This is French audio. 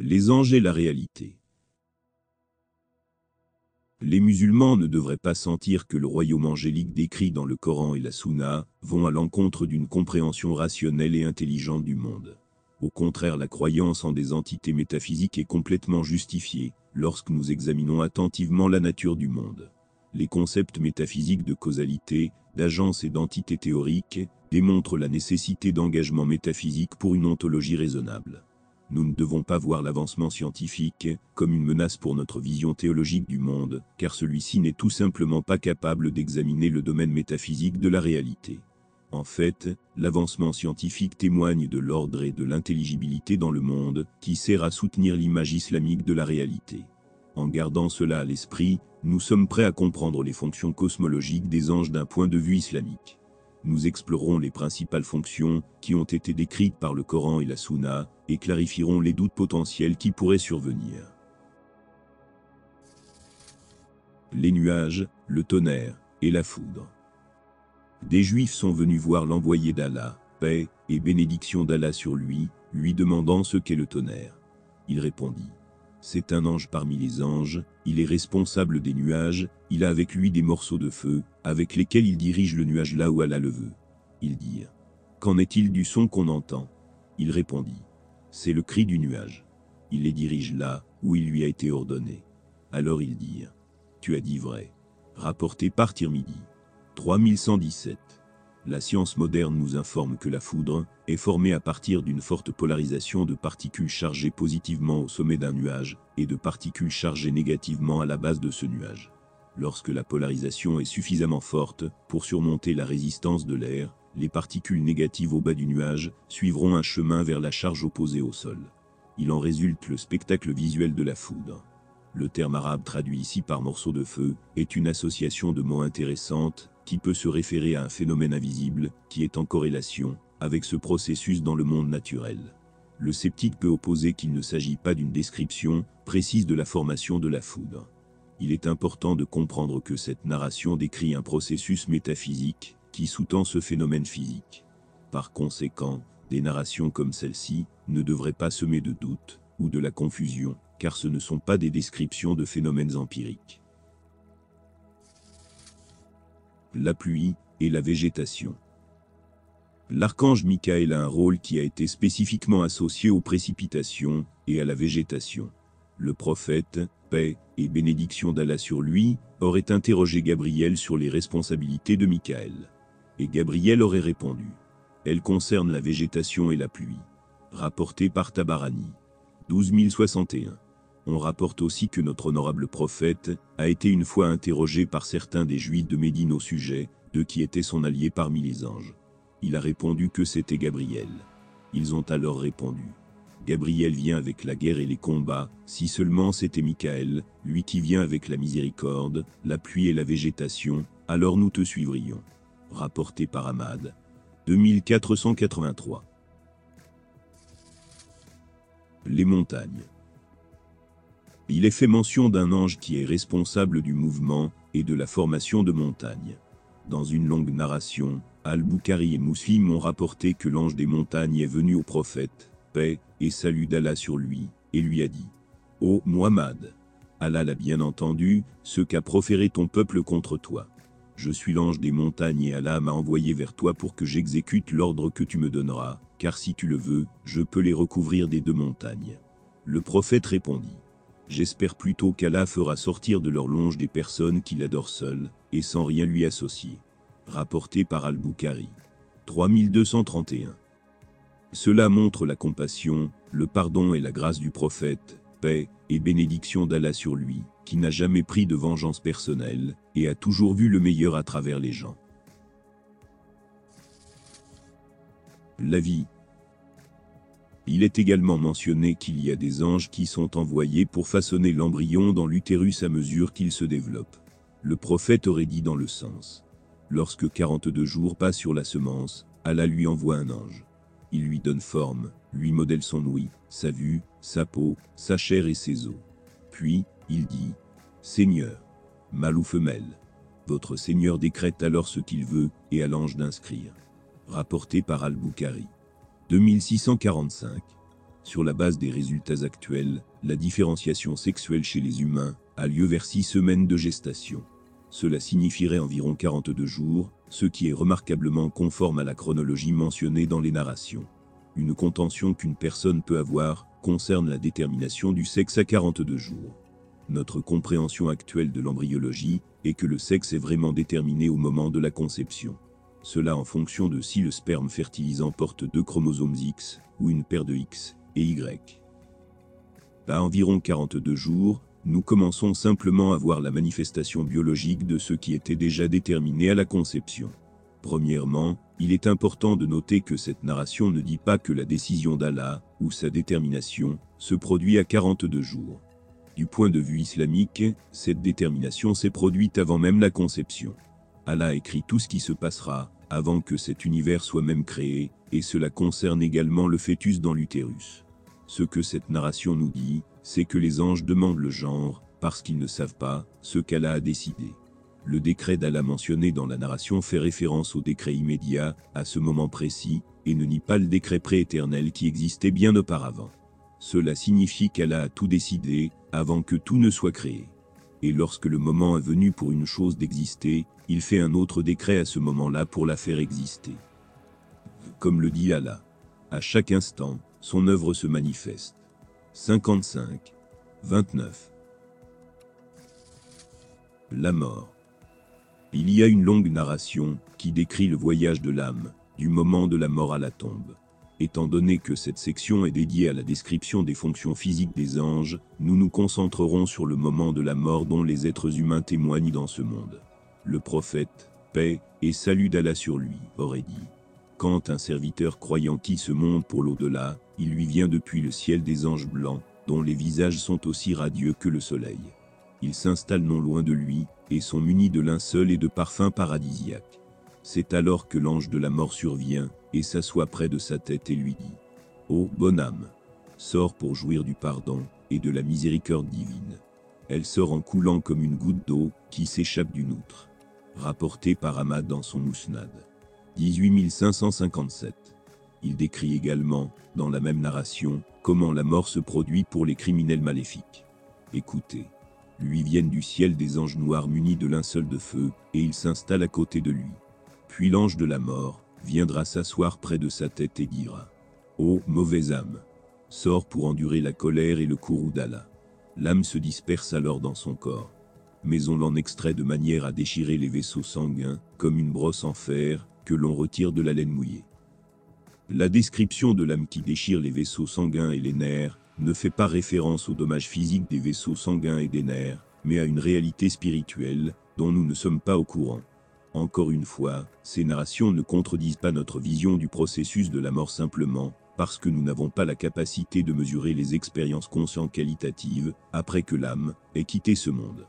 Les anges et la réalité. Les musulmans ne devraient pas sentir que le royaume angélique décrit dans le Coran et la Sunna vont à l'encontre d'une compréhension rationnelle et intelligente du monde. Au contraire, la croyance en des entités métaphysiques est complètement justifiée lorsque nous examinons attentivement la nature du monde. Les concepts métaphysiques de causalité, d'agence et d'entité théorique démontrent la nécessité d'engagement métaphysique pour une ontologie raisonnable. Nous ne devons pas voir l'avancement scientifique comme une menace pour notre vision théologique du monde, car celui-ci n'est tout simplement pas capable d'examiner le domaine métaphysique de la réalité. En fait, l'avancement scientifique témoigne de l'ordre et de l'intelligibilité dans le monde, qui sert à soutenir l'image islamique de la réalité. En gardant cela à l'esprit, nous sommes prêts à comprendre les fonctions cosmologiques des anges d'un point de vue islamique nous explorerons les principales fonctions qui ont été décrites par le Coran et la Sunna et clarifierons les doutes potentiels qui pourraient survenir. Les nuages, le tonnerre et la foudre. Des Juifs sont venus voir l'envoyé d'Allah, paix et bénédiction d'Allah sur lui, lui demandant ce qu'est le tonnerre. Il répondit c'est un ange parmi les anges, il est responsable des nuages, il a avec lui des morceaux de feu, avec lesquels il dirige le nuage là où Allah le veut. Ils dirent Qu'en est-il du son qu'on entend? Il répondit C'est le cri du nuage. Il les dirige là où il lui a été ordonné. Alors ils dirent Tu as dit vrai. Rapporté par Tirmidhi. 3117 la science moderne nous informe que la foudre est formée à partir d'une forte polarisation de particules chargées positivement au sommet d'un nuage et de particules chargées négativement à la base de ce nuage. Lorsque la polarisation est suffisamment forte pour surmonter la résistance de l'air, les particules négatives au bas du nuage suivront un chemin vers la charge opposée au sol. Il en résulte le spectacle visuel de la foudre. Le terme arabe traduit ici par morceau de feu est une association de mots intéressantes qui peut se référer à un phénomène invisible, qui est en corrélation avec ce processus dans le monde naturel. Le sceptique peut opposer qu'il ne s'agit pas d'une description précise de la formation de la foudre. Il est important de comprendre que cette narration décrit un processus métaphysique qui sous-tend ce phénomène physique. Par conséquent, des narrations comme celle-ci ne devraient pas semer de doute ou de la confusion, car ce ne sont pas des descriptions de phénomènes empiriques la pluie et la végétation. L'archange Michael a un rôle qui a été spécifiquement associé aux précipitations et à la végétation. Le prophète, paix et bénédiction d'Allah sur lui, aurait interrogé Gabriel sur les responsabilités de Michael. Et Gabriel aurait répondu. Elles concernent la végétation et la pluie. Rapporté par Tabarani. 12061 on rapporte aussi que notre honorable prophète a été une fois interrogé par certains des Juifs de Médine au sujet de qui était son allié parmi les anges. Il a répondu que c'était Gabriel. Ils ont alors répondu. Gabriel vient avec la guerre et les combats, si seulement c'était Michael, lui qui vient avec la miséricorde, la pluie et la végétation, alors nous te suivrions. Rapporté par Ahmad. 2483. Les montagnes il est fait mention d'un ange qui est responsable du mouvement et de la formation de montagnes. Dans une longue narration, Al-Bukhari et Mouslim ont rapporté que l'ange des montagnes est venu au prophète, paix et salut d'Allah sur lui, et lui a dit Ô Muhammad, Allah l'a bien entendu, ce qu'a proféré ton peuple contre toi. Je suis l'ange des montagnes et Allah m'a envoyé vers toi pour que j'exécute l'ordre que tu me donneras, car si tu le veux, je peux les recouvrir des deux montagnes. Le prophète répondit J'espère plutôt qu'Allah fera sortir de leur longe des personnes qui l'adorent seules, et sans rien lui associer. Rapporté par Al-Bukhari. 3231. Cela montre la compassion, le pardon et la grâce du prophète, paix et bénédiction d'Allah sur lui, qui n'a jamais pris de vengeance personnelle, et a toujours vu le meilleur à travers les gens. La vie, il est également mentionné qu'il y a des anges qui sont envoyés pour façonner l'embryon dans l'utérus à mesure qu'il se développe. Le prophète aurait dit dans le sens. Lorsque 42 jours passent sur la semence, Allah lui envoie un ange. Il lui donne forme, lui modèle son ouïe, sa vue, sa peau, sa chair et ses os. Puis, il dit, Seigneur, mâle ou femelle, votre Seigneur décrète alors ce qu'il veut, et à l'ange d'inscrire. Rapporté par Al-Bukhari. 2645. sur la base des résultats actuels, la différenciation sexuelle chez les humains a lieu vers 6 semaines de gestation. Cela signifierait environ 42 jours, ce qui est remarquablement conforme à la chronologie mentionnée dans les narrations. Une contention qu'une personne peut avoir concerne la détermination du sexe à 42 jours. Notre compréhension actuelle de l'embryologie est que le sexe est vraiment déterminé au moment de la conception. Cela en fonction de si le sperme fertilisant porte deux chromosomes X ou une paire de X et Y. À environ 42 jours, nous commençons simplement à voir la manifestation biologique de ce qui était déjà déterminé à la conception. Premièrement, il est important de noter que cette narration ne dit pas que la décision d'Allah, ou sa détermination, se produit à 42 jours. Du point de vue islamique, cette détermination s'est produite avant même la conception. Allah écrit tout ce qui se passera, avant que cet univers soit même créé, et cela concerne également le fœtus dans l'utérus. Ce que cette narration nous dit, c'est que les anges demandent le genre, parce qu'ils ne savent pas ce qu'Allah a décidé. Le décret d'Allah mentionné dans la narration fait référence au décret immédiat, à ce moment précis, et ne nie pas le décret prééternel qui existait bien auparavant. Cela signifie qu'Allah a tout décidé, avant que tout ne soit créé. Et lorsque le moment est venu pour une chose d'exister, il fait un autre décret à ce moment-là pour la faire exister. Comme le dit Allah, à chaque instant, son œuvre se manifeste. 55. 29. La mort. Il y a une longue narration qui décrit le voyage de l'âme, du moment de la mort à la tombe. Étant donné que cette section est dédiée à la description des fonctions physiques des anges, nous nous concentrerons sur le moment de la mort dont les êtres humains témoignent dans ce monde. Le prophète, paix et salut d'Allah sur lui, aurait dit. Quand un serviteur croyant qui se monte pour l'au-delà, il lui vient depuis le ciel des anges blancs, dont les visages sont aussi radieux que le soleil. Ils s'installent non loin de lui, et sont munis de linceul et de parfums paradisiaques. C'est alors que l'ange de la mort survient, et s'assoit près de sa tête et lui dit Ô bonne âme, sors pour jouir du pardon et de la miséricorde divine. Elle sort en coulant comme une goutte d'eau qui s'échappe d'une outre. Rapporté par Ahmad dans son Mousnad. 18557. Il décrit également, dans la même narration, comment la mort se produit pour les criminels maléfiques. Écoutez. Lui viennent du ciel des anges noirs munis de linceul de feu, et ils s'installent à côté de lui. Puis l'ange de la mort viendra s'asseoir près de sa tête et dira Ô mauvaise âme, sors pour endurer la colère et le courroux d'Allah. L'âme se disperse alors dans son corps. Mais on l'en extrait de manière à déchirer les vaisseaux sanguins, comme une brosse en fer, que l'on retire de la laine mouillée. La description de l'âme qui déchire les vaisseaux sanguins et les nerfs ne fait pas référence aux dommages physiques des vaisseaux sanguins et des nerfs, mais à une réalité spirituelle dont nous ne sommes pas au courant. Encore une fois, ces narrations ne contredisent pas notre vision du processus de la mort simplement parce que nous n'avons pas la capacité de mesurer les expériences conscientes qualitatives après que l'âme ait quitté ce monde.